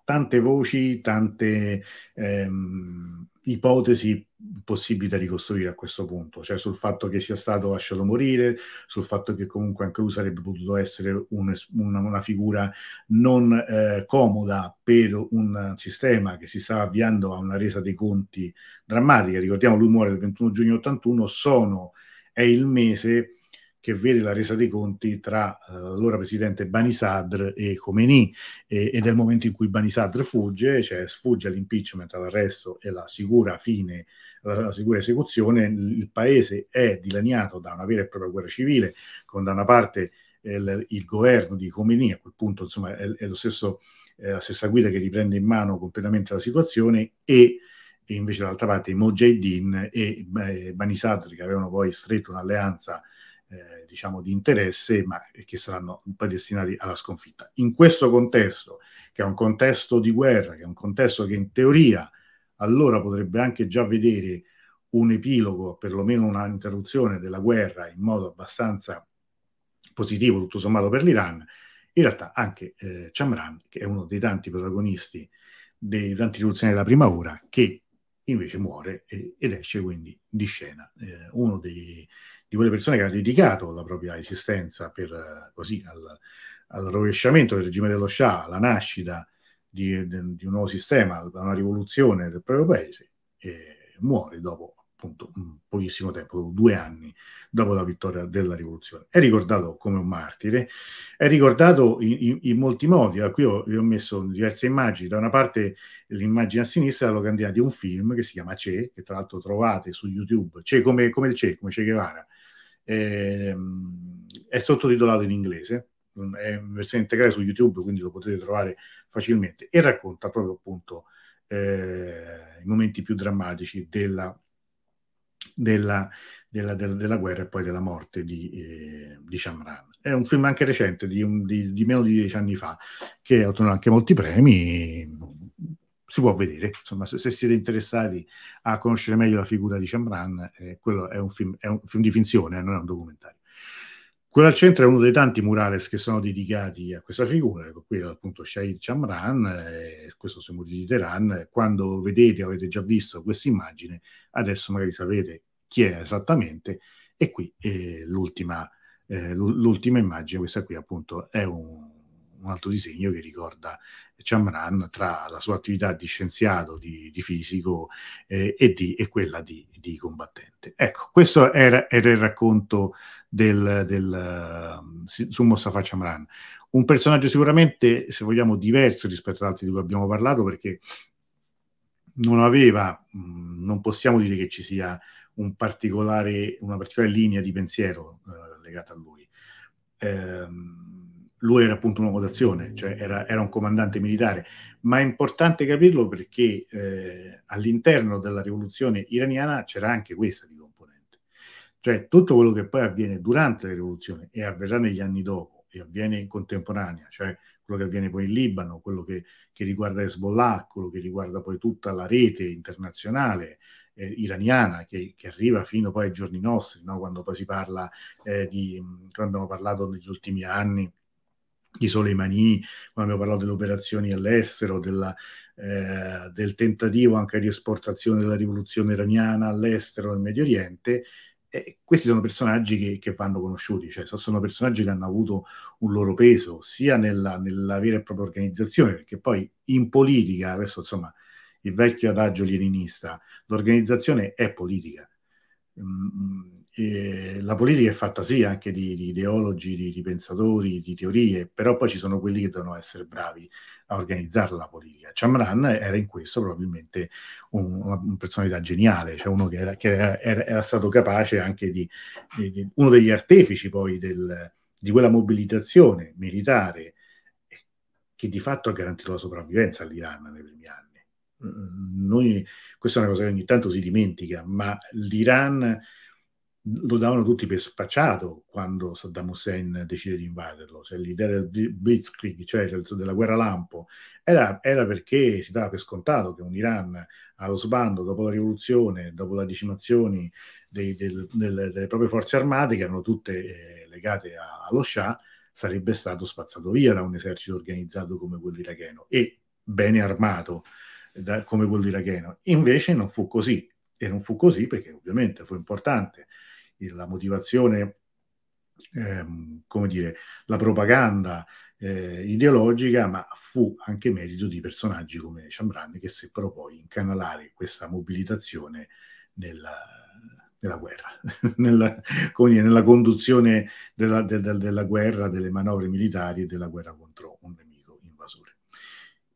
tante voci, tante ehm, ipotesi possibili da ricostruire a questo punto, cioè sul fatto che sia stato lasciato morire, sul fatto che comunque anche lui sarebbe potuto essere un, una, una, figura non eh, comoda per un sistema che si stava avviando a una resa dei conti drammatica. Ricordiamo, lui muore il 21 giugno 81, sono, è il mese che vede la resa dei conti tra uh, l'allora presidente Bani Sadr e Khomeini. E, ed è il momento in cui Bani Sadr fugge, cioè sfugge all'impeachment, all'arresto e la sicura fine, la, la sicura esecuzione, il, paese è dilaniato da una vera e propria guerra civile, con da una parte il, il governo di Khomeini, a quel punto insomma è, è stesso, è la stessa guida che riprende in mano completamente la situazione e e invece dall'altra parte i Mojahideen e eh, Bani Sadr che avevano poi stretto un'alleanza eh, diciamo di interesse, ma che saranno poi destinati alla sconfitta. In questo contesto, che è un contesto di guerra, che è un contesto che in teoria allora potrebbe anche già vedere un epilogo, perlomeno una interruzione della guerra in modo abbastanza positivo, tutto sommato per l'Iran, in realtà anche eh, Chamran, che è uno dei tanti protagonisti dei tanti rivoluzioni della prima ora, che invece muore e, ed esce quindi di scena. Eh, uno dei, di quelle persone che ha dedicato la propria esistenza per, così, al, al, rovesciamento del regime dello Shah, alla nascita di, di, un nuovo sistema, a una rivoluzione del proprio paese, e muore dopo appunto un pochissimo tempo, due anni dopo la vittoria della rivoluzione. È ricordato come un martire, è ricordato in, in, in molti modi. Qui ho, ho, messo diverse immagini. Da una parte l'immagine a sinistra la locandina di un film che si chiama Che, che tra l'altro trovate su YouTube, Che come, come il Che, come Che Guevara, eh, è sottotitolato in inglese, è in versione integrale su YouTube, quindi lo potete trovare facilmente e racconta proprio appunto eh, i momenti più drammatici della, della, della, della, della, guerra e poi della morte di, eh, di Shamran. È un film anche recente, di, un, di, di, meno di dieci anni fa, che ha ottenuto anche molti premi si può vedere, insomma, se, se, siete interessati a conoscere meglio la figura di Chamran, eh, quello è un, film, è un film di finzione, eh, non è un documentario. Quello al centro è uno dei tanti murales che sono dedicati a questa figura, ecco, qui appunto Shahid Chamran, eh, questo siamo di Teheran, quando vedete, avete già visto questa immagine, adesso magari sapete chi è esattamente, e qui eh, l'ultima, eh, l'ultima immagine, questa qui appunto è un, un altro disegno che ricorda Chamran tra la sua attività di scienziato, di, di fisico eh, e, di, e, quella di, di, combattente. Ecco, questo era, era il racconto del, del, su Mustafa Chamran. Un personaggio sicuramente, se vogliamo, diverso rispetto ad altri di cui abbiamo parlato, perché non aveva, mm, non possiamo dire che ci sia un particolare, una particolare linea di pensiero uh, legata a lui. Ehm, lui era appunto un uomo d'azione, cioè era, era, un comandante militare, ma è importante capirlo perché eh, all'interno della rivoluzione iraniana c'era anche questa di componente, cioè tutto quello che poi avviene durante la rivoluzione e avverrà negli anni dopo e avviene in contemporanea, cioè quello che avviene poi in Libano, quello che, che riguarda Hezbollah, quello che riguarda poi tutta la rete internazionale, eh, iraniana che, che, arriva fino poi ai giorni nostri, no? quando poi si parla eh, di, quando abbiamo parlato negli ultimi anni di Soleimani, quando abbiamo parlato delle operazioni all'estero, della, eh, del tentativo anche di esportazione della rivoluzione iraniana all'estero, nel Medio Oriente, eh, questi sono personaggi che, che, vanno conosciuti, cioè sono personaggi che hanno avuto un loro peso sia nella, nella vera e propria organizzazione, perché poi in politica, adesso insomma il vecchio adagio leninista, l'organizzazione è politica. Mm, eh, la politica è fatta sì anche di, di ideologi, di, di, pensatori, di teorie, però poi ci sono quelli che devono essere bravi a organizzare la politica. Chamran era in questo probabilmente un, una, una personalità geniale, cioè uno che era, che era, era stato capace anche di, di, uno degli artefici poi del, di quella mobilitazione militare che di fatto ha garantito la sopravvivenza all'Iran nei primi anni. Mm, noi, questa è una cosa che ogni tanto si dimentica, ma l'Iran lo davano tutti per spacciato quando Saddam Hussein decide di invaderlo, cioè l'idea del blitzkrieg, cioè della guerra lampo, era, era, perché si dava per scontato che un Iran allo sbando dopo la rivoluzione, dopo le decimazioni dei, del, del, delle proprie forze armate, che erano tutte eh, legate a, allo Shah, sarebbe stato spazzato via da un esercito organizzato come quello iracheno e bene armato da, come quello iracheno. Invece non fu così, e non fu così perché ovviamente fu importante la motivazione, ehm, come dire, la propaganda eh, ideologica, ma fu anche merito di personaggi come Ciambrani che seppero poi incanalare questa mobilitazione nella, nella guerra, [LAUGHS] nella, dire, nella, conduzione della, de, de, della guerra, delle manovre militari e della guerra contro un nemico invasore.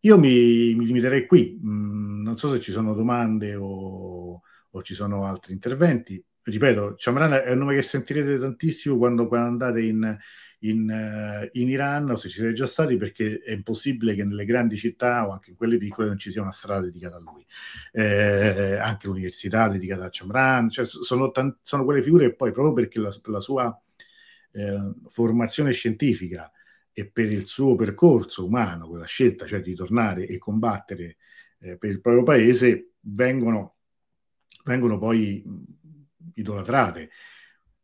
Io mi, mi limiterei qui, mm, non so se ci sono domande o, o ci sono altri interventi ripeto, Chamran è un nome che sentirete tantissimo quando, quando andate in, in, uh, in, Iran o se ci siete già stati perché è impossibile che nelle grandi città o anche in quelle piccole non ci sia una strada dedicata a lui. Eh, anche l'università dedicata a Chamran, cioè sono, tan- sono, quelle figure che poi proprio perché la, la sua eh, formazione scientifica e per il suo percorso umano, quella scelta cioè di tornare e combattere eh, per il proprio paese, vengono, vengono poi idolatrate.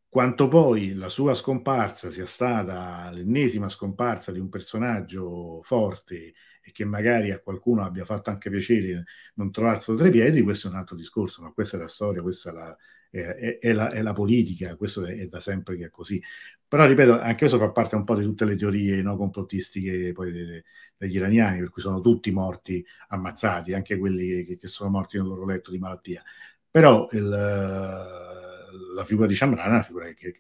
Quanto poi la sua scomparsa sia stata l'ennesima scomparsa di un personaggio forte e che magari a qualcuno abbia fatto anche piacere non trovarselo tra i piedi, questo è un altro discorso, ma questa è la storia, questa è la, è, è, la, è la, politica, questo è, da sempre che è così. Però ripeto, anche questo fa parte un po' di tutte le teorie no, complottistiche poi dei, degli iraniani, per cui sono tutti morti ammazzati, anche quelli che, che sono morti nel loro letto di malattia. Però il, la figura di Ciamrana è una figura che,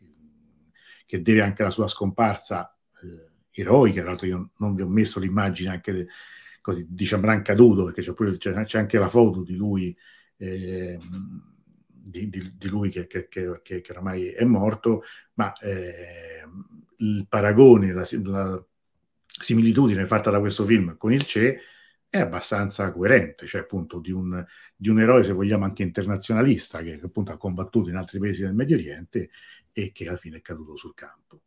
che, deve anche la sua scomparsa eh, eroica, tra l'altro io non vi ho messo l'immagine anche de, così, di Ciamran caduto, perché c'è, pure, c'è, c'è, anche la foto di lui, eh, di, di, di, lui che, che, che, oramai è morto, ma eh, il paragone, la, la similitudine fatta da questo film con il CE è abbastanza coerente, cioè appunto di un, di un, eroe, se vogliamo, anche internazionalista, che appunto ha combattuto in altri paesi del Medio Oriente e che alla fine è caduto sul campo.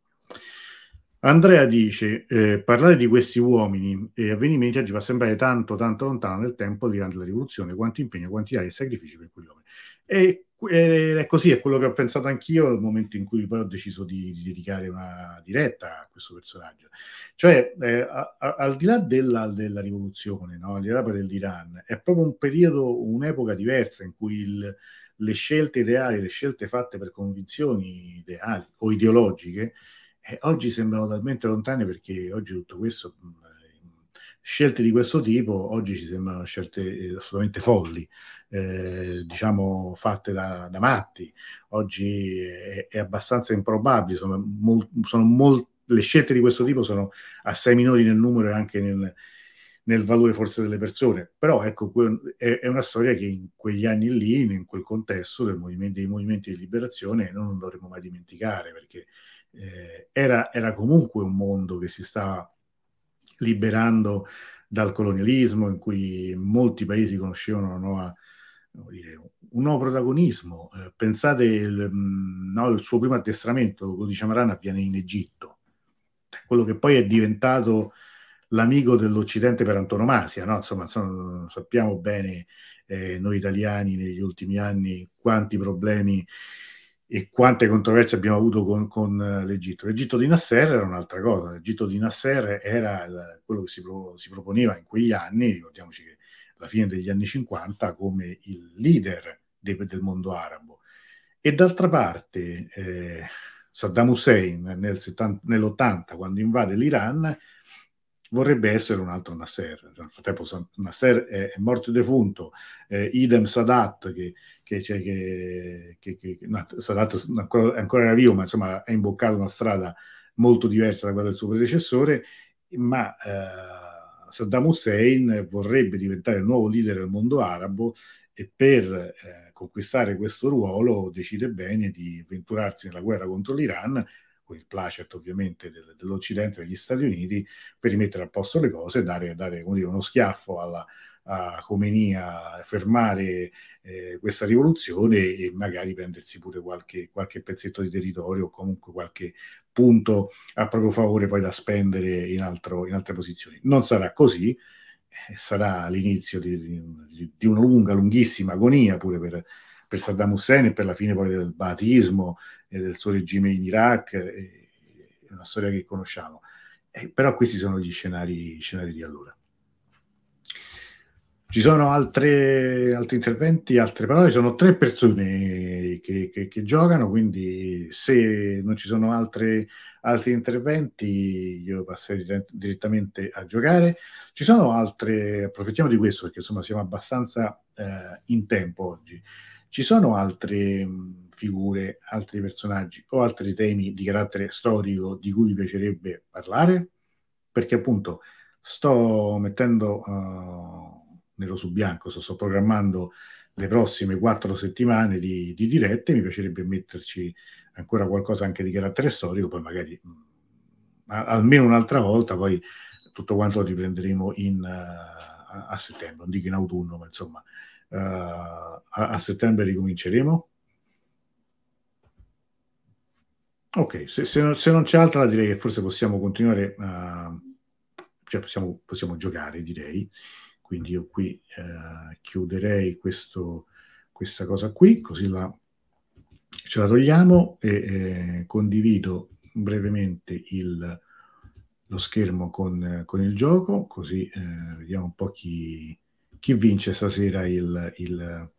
Andrea dice, eh, parlare di questi uomini e avvenimenti oggi fa sembrare tanto, tanto lontano nel tempo di grande rivoluzione, quanti impegno, quantità e sacrifici per quegli uomini. E è così, è quello che ho pensato anch'io nel momento in cui poi ho deciso di, di dedicare una diretta a questo personaggio. Cioè, eh, a, a, al di là della, della rivoluzione, no? al di là dell'Iran, è proprio un periodo, un'epoca diversa in cui il, le scelte ideali, le scelte fatte per convinzioni ideali o ideologiche, eh, oggi sembrano talmente lontane perché oggi tutto questo scelte di questo tipo oggi ci sembrano scelte eh, assolutamente folli, eh, diciamo fatte da, da, matti. Oggi è, è abbastanza improbabile, sono, mol, sono mol, le scelte di questo tipo sono assai minori nel numero e anche nel, nel valore forse delle persone, però ecco, è, è, una storia che in quegli anni lì, in quel contesto movimento, dei movimenti di liberazione, non dovremmo mai dimenticare, perché eh, era, era comunque un mondo che si stava liberando dal colonialismo, in cui molti paesi conoscevano una nuova, dire, un nuovo protagonismo. Eh, pensate, il, mm, no, il, suo primo addestramento, lo dice Marana, avviene in Egitto, quello che poi è diventato l'amico dell'Occidente per antonomasia. No? Insomma, insomma, sappiamo bene eh, noi italiani negli ultimi anni quanti problemi e quante controversie abbiamo avuto con, con eh, l'Egitto. L'Egitto di Nasser era un'altra cosa, l'Egitto di Nasser era quello che si, pro, si, proponeva in quegli anni, ricordiamoci che alla fine degli anni 50, come il leader de, del mondo arabo. E d'altra parte eh, Saddam Hussein nel 70, nell'80, quando invade l'Iran, vorrebbe essere un altro Nasser. Nel frattempo Nasser è, morto defunto, eh, idem Sadat, che, che, cioè, che, che, che no, ancora, ancora era vivo, ma insomma ha imboccato una strada molto diversa da quella del suo predecessore, ma eh, Saddam Hussein vorrebbe diventare il nuovo leader del mondo arabo e per eh, conquistare questo ruolo decide bene di avventurarsi nella guerra contro l'Iran con il placet ovviamente del, dell'Occidente, degli Stati Uniti, per rimettere a posto le cose e dare, dare dire, uno schiaffo alla, a Khomeini fermare eh, questa rivoluzione e magari prendersi pure qualche, qualche pezzetto di territorio o comunque qualche punto a proprio favore poi da spendere in, altro, in altre posizioni. Non sarà così, eh, sarà l'inizio di, di, una lunga, lunghissima agonia pure per, per, Saddam Hussein e per la fine poi del batismo e del suo regime in Iraq, è una storia che conosciamo. Eh, però questi sono gli scenari, scenari di allora. Ci sono altre, altri interventi, altre parole, sono tre persone che, che, che giocano, quindi se non ci sono altre, altri interventi io passerei direttamente a giocare. Ci sono altre, approfittiamo di questo perché insomma siamo abbastanza eh, in tempo oggi. Ci sono altre figure, altri personaggi o altri temi di carattere storico di cui vi piacerebbe parlare? Perché appunto sto mettendo... Uh, nero su bianco, sto, sto programmando le prossime quattro settimane di, di, dirette, mi piacerebbe metterci ancora qualcosa anche di carattere storico, poi magari mh, a, almeno un'altra volta, poi tutto quanto lo riprenderemo in, uh, a, a, settembre, non dico in autunno, ma insomma uh, a, a, settembre ricominceremo. Ok, se, se, non, se, non, c'è altra direi che forse possiamo continuare, uh, cioè possiamo, possiamo giocare direi. Quindi io qui eh, chiuderei questo, questa cosa qui, così la, ce la togliamo e eh, condivido brevemente il, lo schermo con, con, il gioco, così eh, vediamo un po' chi, chi vince stasera il, il,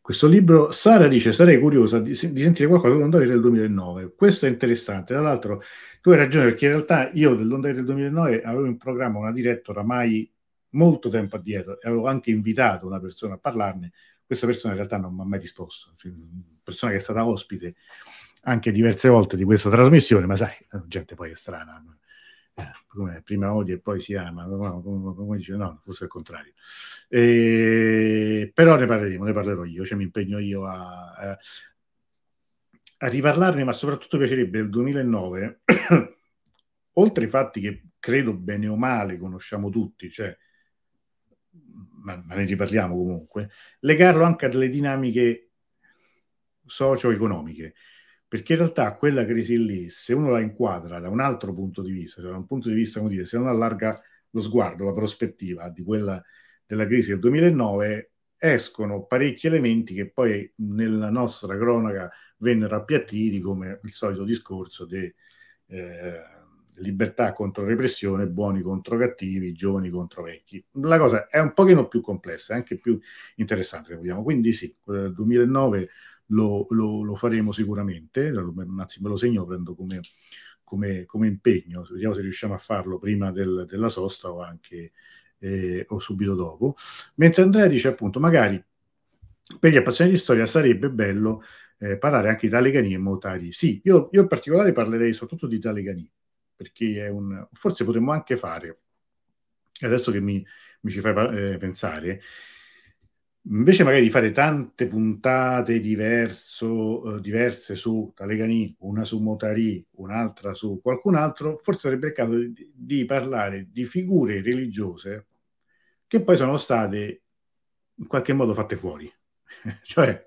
questo libro. Sara dice: Sarei curiosa di, di sentire qualcosa dell'Ondaire del 2009. Questo è interessante. Tra l'altro, tu hai ragione, perché in realtà io dell'Ondaire del 2009 avevo in programma una diretta oramai molto tempo addietro e avevo anche invitato una persona a parlarne, questa persona in realtà non mi ha mai risposto, cioè, persona che è stata ospite anche diverse volte di questa trasmissione, ma sai, gente poi è strana, eh, come prima odia e poi si ama, come, dice no, forse è il contrario. E, però ne parleremo, ne parlerò io, cioè mi impegno io a, a, a riparlarne, ma soprattutto piacerebbe il 2009, [COUGHS] oltre ai fatti che credo bene o male conosciamo tutti, cioè ma, ma ne riparliamo comunque, legarlo anche a delle dinamiche socio-economiche, perché in realtà quella crisi lì, se uno la inquadra da un altro punto di vista, cioè da un punto di vista, come dire, se uno allarga lo sguardo, la prospettiva di quella della crisi del 2009, escono parecchi elementi che poi nella nostra cronaca vennero appiattiti come il solito discorso di eh, libertà contro repressione, buoni contro cattivi, giovani contro vecchi. La cosa è un pochino più complessa, anche più interessante se vogliamo. Quindi sì, il 2009 lo, lo, lo, faremo sicuramente, anzi me lo segno, lo prendo come, come, come, impegno, vediamo se riusciamo a farlo prima del, della sosta o anche eh, o subito dopo. Mentre Andrea dice appunto, magari per gli appassionati di storia sarebbe bello eh, parlare anche di Talegani e Motari. Sì, io, io in particolare parlerei soprattutto di Talegani perché è un... forse potremmo anche fare, adesso che mi, mi ci fai eh, pensare, invece magari di fare tante puntate diverso, eh, diverse su Talegani, una su Motari, un'altra su qualcun altro, forse sarebbe il caso di, di parlare di figure religiose che poi sono state in qualche modo fatte fuori. [LAUGHS] cioè,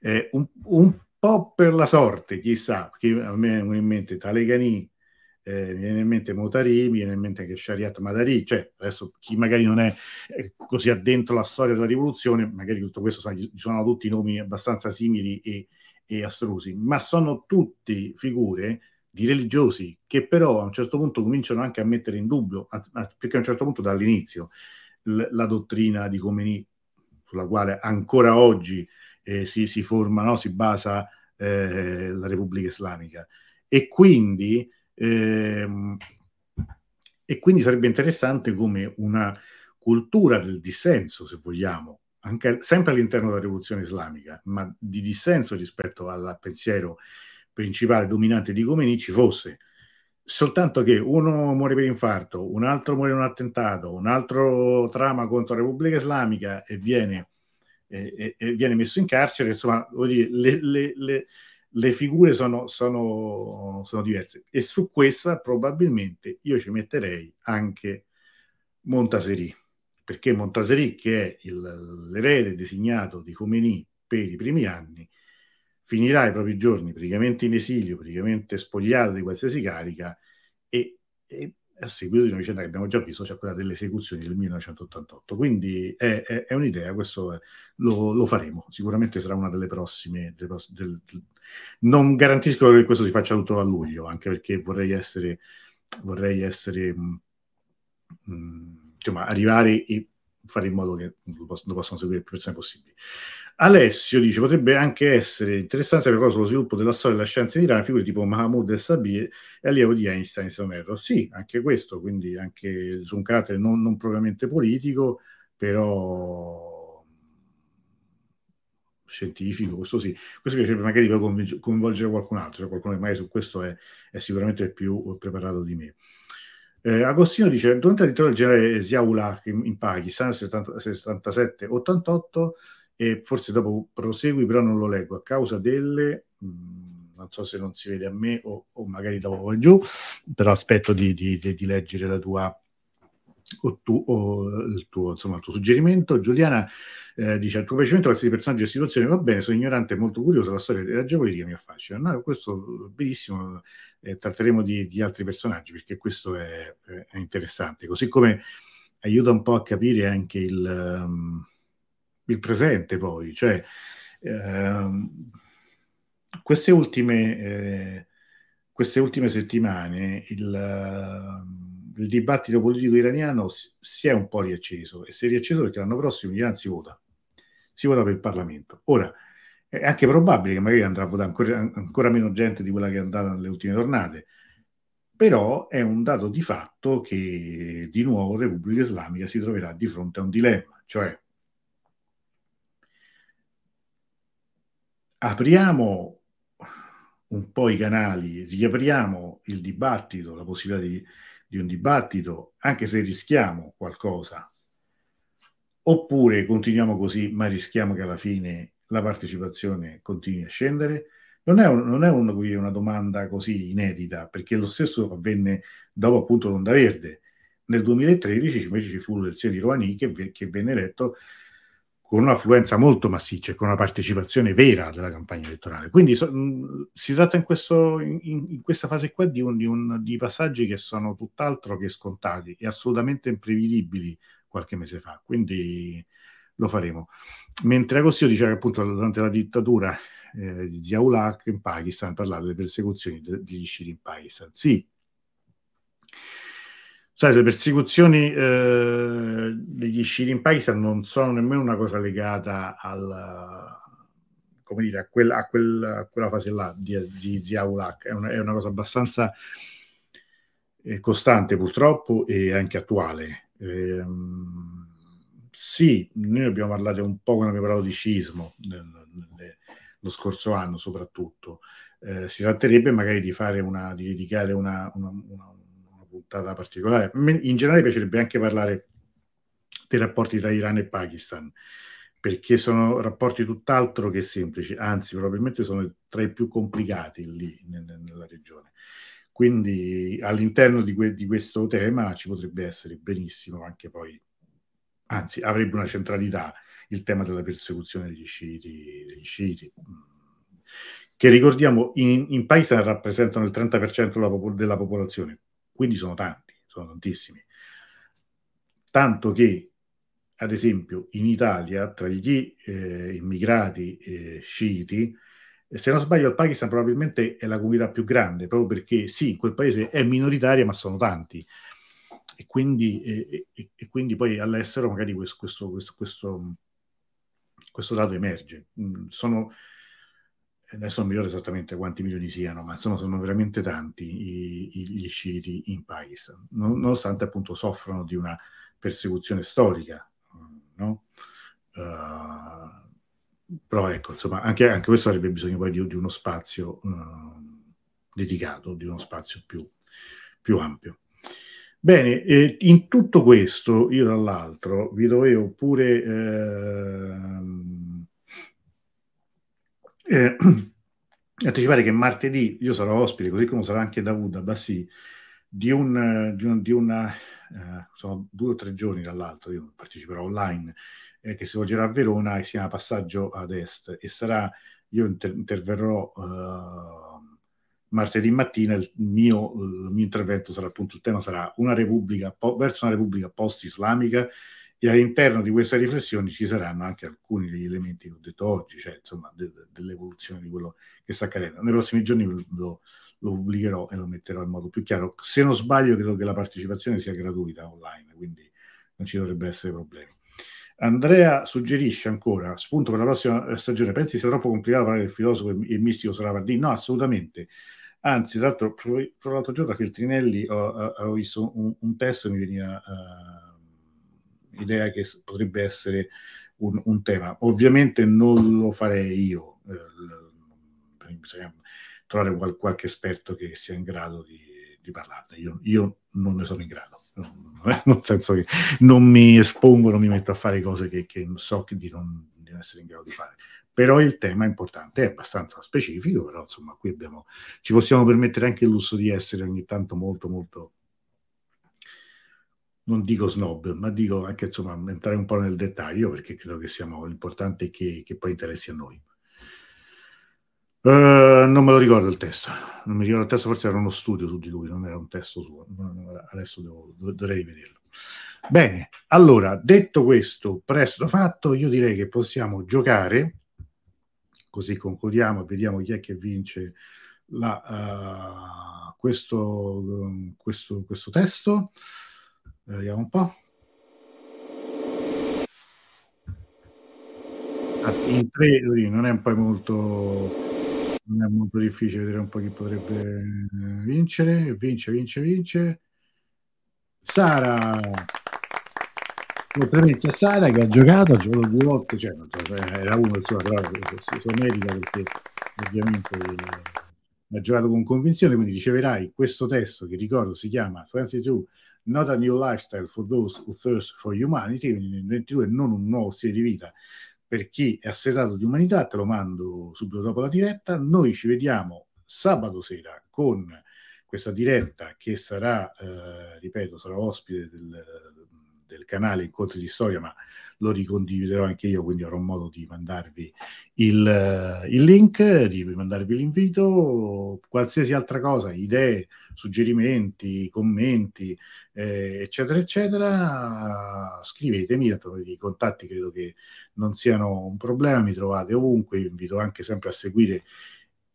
eh, un, un, po' per la sorte, chissà, perché a me viene in mente Talegani eh, mi viene in mente Motari, mi viene in mente anche Shariat Madari, cioè adesso chi magari non è così addentro la storia della rivoluzione, magari tutto questo sono, sono tutti nomi abbastanza simili e, e astrusi, ma sono tutti figure di religiosi che però a un certo punto cominciano anche a mettere in dubbio, a, a, perché a un certo punto dall'inizio, l, la dottrina di Khomeini, sulla quale ancora oggi eh, si, si, forma, no? si basa eh, la Repubblica Islamica. E quindi Ehm, e quindi sarebbe interessante come una cultura del dissenso, se vogliamo, anche, sempre all'interno della rivoluzione islamica, ma di dissenso rispetto al pensiero principale dominante di Khomeini ci fosse. Soltanto che uno muore per infarto, un altro muore in un attentato, un altro trama contro la Repubblica Islamica e viene, e, e viene messo in carcere, insomma, dire, le, le, le le figure sono, sono, sono, diverse e su questa probabilmente io ci metterei anche Montaseri perché Montaseri, che è il, l'erede designato di Khomeini per i primi anni, finirà i propri giorni praticamente in esilio, praticamente spogliato di qualsiasi carica e, e a seguito di una vicenda che abbiamo già visto, cioè quella delle esecuzioni del 1988. Quindi è, è, è un'idea, questo lo, lo, faremo, sicuramente sarà una delle prossime. Delle del, non garantisco che questo si faccia tutto a luglio, anche perché vorrei essere, vorrei essere mh, mm, mh, insomma, arrivare e fare in modo che lo, poss- lo possano seguire più persone possibili. Alessio dice potrebbe anche essere interessante sapere cosa sullo sviluppo della storia della scienza in Iran, figure tipo Mahmoud El Sabi e allievo di Einstein, se non erro. Sì, anche questo, quindi anche su un carattere non, non propriamente politico, però scientifico, questo sì. Questo piacerebbe magari poi coinvolgere qualcun altro, cioè qualcuno che magari su questo è, è sicuramente più preparato di me. Eh, Agostino dice, durante la dittatura del generale Ziaulak in, Pakistan, 77-88, e forse dopo prosegui, però non lo leggo, a causa delle... Mh, mm, non so se non si vede a me o, o magari dopo giù, però aspetto di, di, di, di leggere la tua o, tu, o il, tuo, insomma, il tuo suggerimento. Giuliana eh, dice: Al tuo piacimento, qualsiasi personaggio e situazione va bene, sono ignorante e molto curioso. La storia della geopolitica mi affascina. No, questo benissimo, eh, tratteremo di, di, altri personaggi perché questo è, è, interessante. Così come aiuta un po' a capire anche il. Um, il presente poi, cioè ehm, queste, ultime, eh, queste ultime settimane il, il, dibattito politico iraniano si è un po' riacceso e si è riacceso perché l'anno prossimo l'Iran si vota, si vota per il Parlamento. Ora, è anche probabile che magari andrà a votare ancora, ancora meno gente di quella che è andata nelle ultime tornate, però è un dato di fatto che di nuovo Repubblica Islamica si troverà di fronte a un dilemma, cioè apriamo un po' i canali, riapriamo il dibattito, la possibilità di, di un dibattito, anche se rischiamo qualcosa, oppure continuiamo così, ma rischiamo che alla fine la partecipazione continui a scendere? Non è, un, non è un, una domanda così inedita, perché lo stesso avvenne dopo appunto l'Onda Verde. Nel 2013 invece ci fu l'elezione di Rouhani che, che venne eletto con un'affluenza molto massiccia e con una partecipazione vera della campagna elettorale. Quindi so, mh, si tratta in, questo, in, in, questa fase qua di, un, di, un, di, passaggi che sono tutt'altro che scontati e assolutamente imprevedibili qualche mese fa. Quindi lo faremo. Mentre Agostino diceva che appunto durante la dittatura eh, di Ziaulak in Pakistan parlava delle persecuzioni degli sciiti in Pakistan. Sì, Sai, le persecuzioni eh, degli sciiti in Pakistan non sono nemmeno una cosa legata al, come dire, a, quel, a, quel, a quella fase là di, di Ziaulak, è è una cosa abbastanza eh, costante purtroppo e anche attuale. Eh, sì, noi abbiamo parlato un po' quando abbiamo parlato di scismo lo scorso anno soprattutto. Eh, si tratterebbe magari di fare una, di dedicare una, una, una puntata particolare. In generale piacerebbe anche parlare dei rapporti tra Iran e Pakistan, perché sono rapporti tutt'altro che semplici, anzi probabilmente sono tra i più complicati lì nella regione. Quindi all'interno di, que- di questo tema ci potrebbe essere benissimo anche poi, anzi avrebbe una centralità il tema della persecuzione degli sciiti, degli sciiti che ricordiamo in, in Pakistan rappresentano il 30% della, popol- della popolazione, quindi sono tanti, sono tantissimi. Tanto che, ad esempio, in Italia, tra gli eh, immigrati eh, sciiti, se non sbaglio, il Pakistan probabilmente è la comunità più grande, proprio perché sì, quel paese è minoritaria, ma sono tanti. E quindi, e, e, e quindi poi all'estero magari questo, questo, questo, questo dato emerge. Mm, sono adesso non mi ricordo esattamente quanti milioni siano, ma insomma sono veramente tanti i, i, gli sciiti in Pakistan, non, nonostante appunto soffrono di una persecuzione storica, no? uh, però ecco, insomma, anche, anche, questo avrebbe bisogno poi di, di uno spazio uh, dedicato, di uno spazio più, più ampio. Bene, eh, in tutto questo, io dall'altro, vi dovevo pure... Eh, eh, [CLEARS THROAT] anticipare che martedì io sarò ospite, così come sarà anche Davud Abbassi, di, un, di, un, di una, eh, sono due o tre giorni dall'altro, io parteciperò online, eh, che si svolgerà a Verona e si chiama Passaggio ad Est e sarà, io inter- interverrò uh, martedì mattina, il mio, il mio, intervento sarà appunto, il tema sarà una repubblica, po- verso una repubblica post-islamica e all'interno di queste riflessioni ci saranno anche alcuni degli elementi che ho detto oggi, cioè insomma de- dell'evoluzione di quello che sta accadendo. Nei prossimi giorni lo, lo pubblicherò e lo metterò in modo più chiaro. Se non sbaglio, credo che la partecipazione sia gratuita online, quindi non ci dovrebbe essere problemi. Andrea suggerisce ancora, spunto per la prossima stagione, pensi sia troppo complicato parlare del filosofo e il mistico Soravardini? No, assolutamente. Anzi, tra l'altro, l'altro giorno a Feltrinelli ho, ho visto un, un, testo e mi veniva uh, idea che potrebbe essere un, un, tema. Ovviamente non lo farei io, eh, bisogna trovare qual, qualche esperto che sia in grado di, di parlarne. Io, io, non ne sono in grado, [LAUGHS] nel senso che non mi espongo, non mi metto a fare cose che, che so che di non, di essere in grado di fare. Però il tema è importante, è abbastanza specifico, però insomma qui abbiamo, ci possiamo permettere anche il lusso di essere ogni tanto molto molto non dico snob, ma dico anche insomma entrare un po' nel dettaglio perché credo che siamo l'importante che, che poi interessi a noi. Uh, non me lo ricordo il testo, non mi ricordo il testo, forse era uno studio su di lui, non era un testo suo, adesso devo, dovrei rivederlo. Bene, allora, detto questo, presto fatto, io direi che possiamo giocare, così concludiamo e vediamo chi è che vince la, uh, questo, questo, questo testo. Vediamo un po'. Ah, in tre non è un po' molto non è molto difficile vedere un po' chi potrebbe eh, vincere. Vince, vince, vince. Sara. Complimenti a Sara che ha giocato, ha giocato due volte, cioè, era uno il suo, però si merita perché ovviamente ha giocato con convinzione, quindi riceverai questo testo che ricordo si chiama 22 Not a New Lifestyle for Those Who Thirst for Humanity, quindi nel 22 non un nuovo stile di vita per chi è assetato di umanità, te lo mando subito dopo la diretta. Noi ci vediamo sabato sera con questa diretta che sarà, eh, ripeto, sarà ospite del, del canale Incontri di Storia, ma lo ricondividerò anche io, quindi avrò modo di mandarvi il, il link, di mandarvi l'invito, qualsiasi altra cosa, idee, suggerimenti, commenti, eh, eccetera, eccetera, scrivetemi, i contatti credo che non siano un problema, mi trovate ovunque, vi invito anche sempre a seguire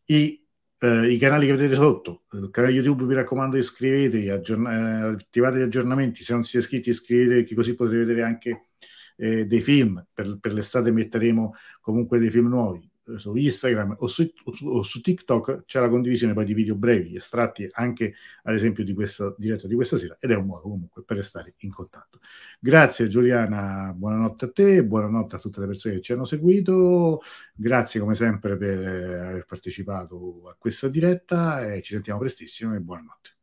i eh, i canali che vedete sotto, il canale YouTube mi raccomando iscrivetevi, aggiorn- eh, attivate gli aggiornamenti, se non siete iscritti iscrivetevi così potete vedere anche eh, dei film, per, per l'estate metteremo comunque dei film nuovi, su Instagram o su, o su, TikTok c'è la condivisione poi di video brevi, estratti anche ad esempio di questa diretta di questa sera ed è un modo comunque per restare in contatto. Grazie Giuliana, buonanotte a te, buonanotte a tutte le persone che ci hanno seguito, grazie come sempre per aver partecipato a questa diretta e ci sentiamo prestissimo e buonanotte.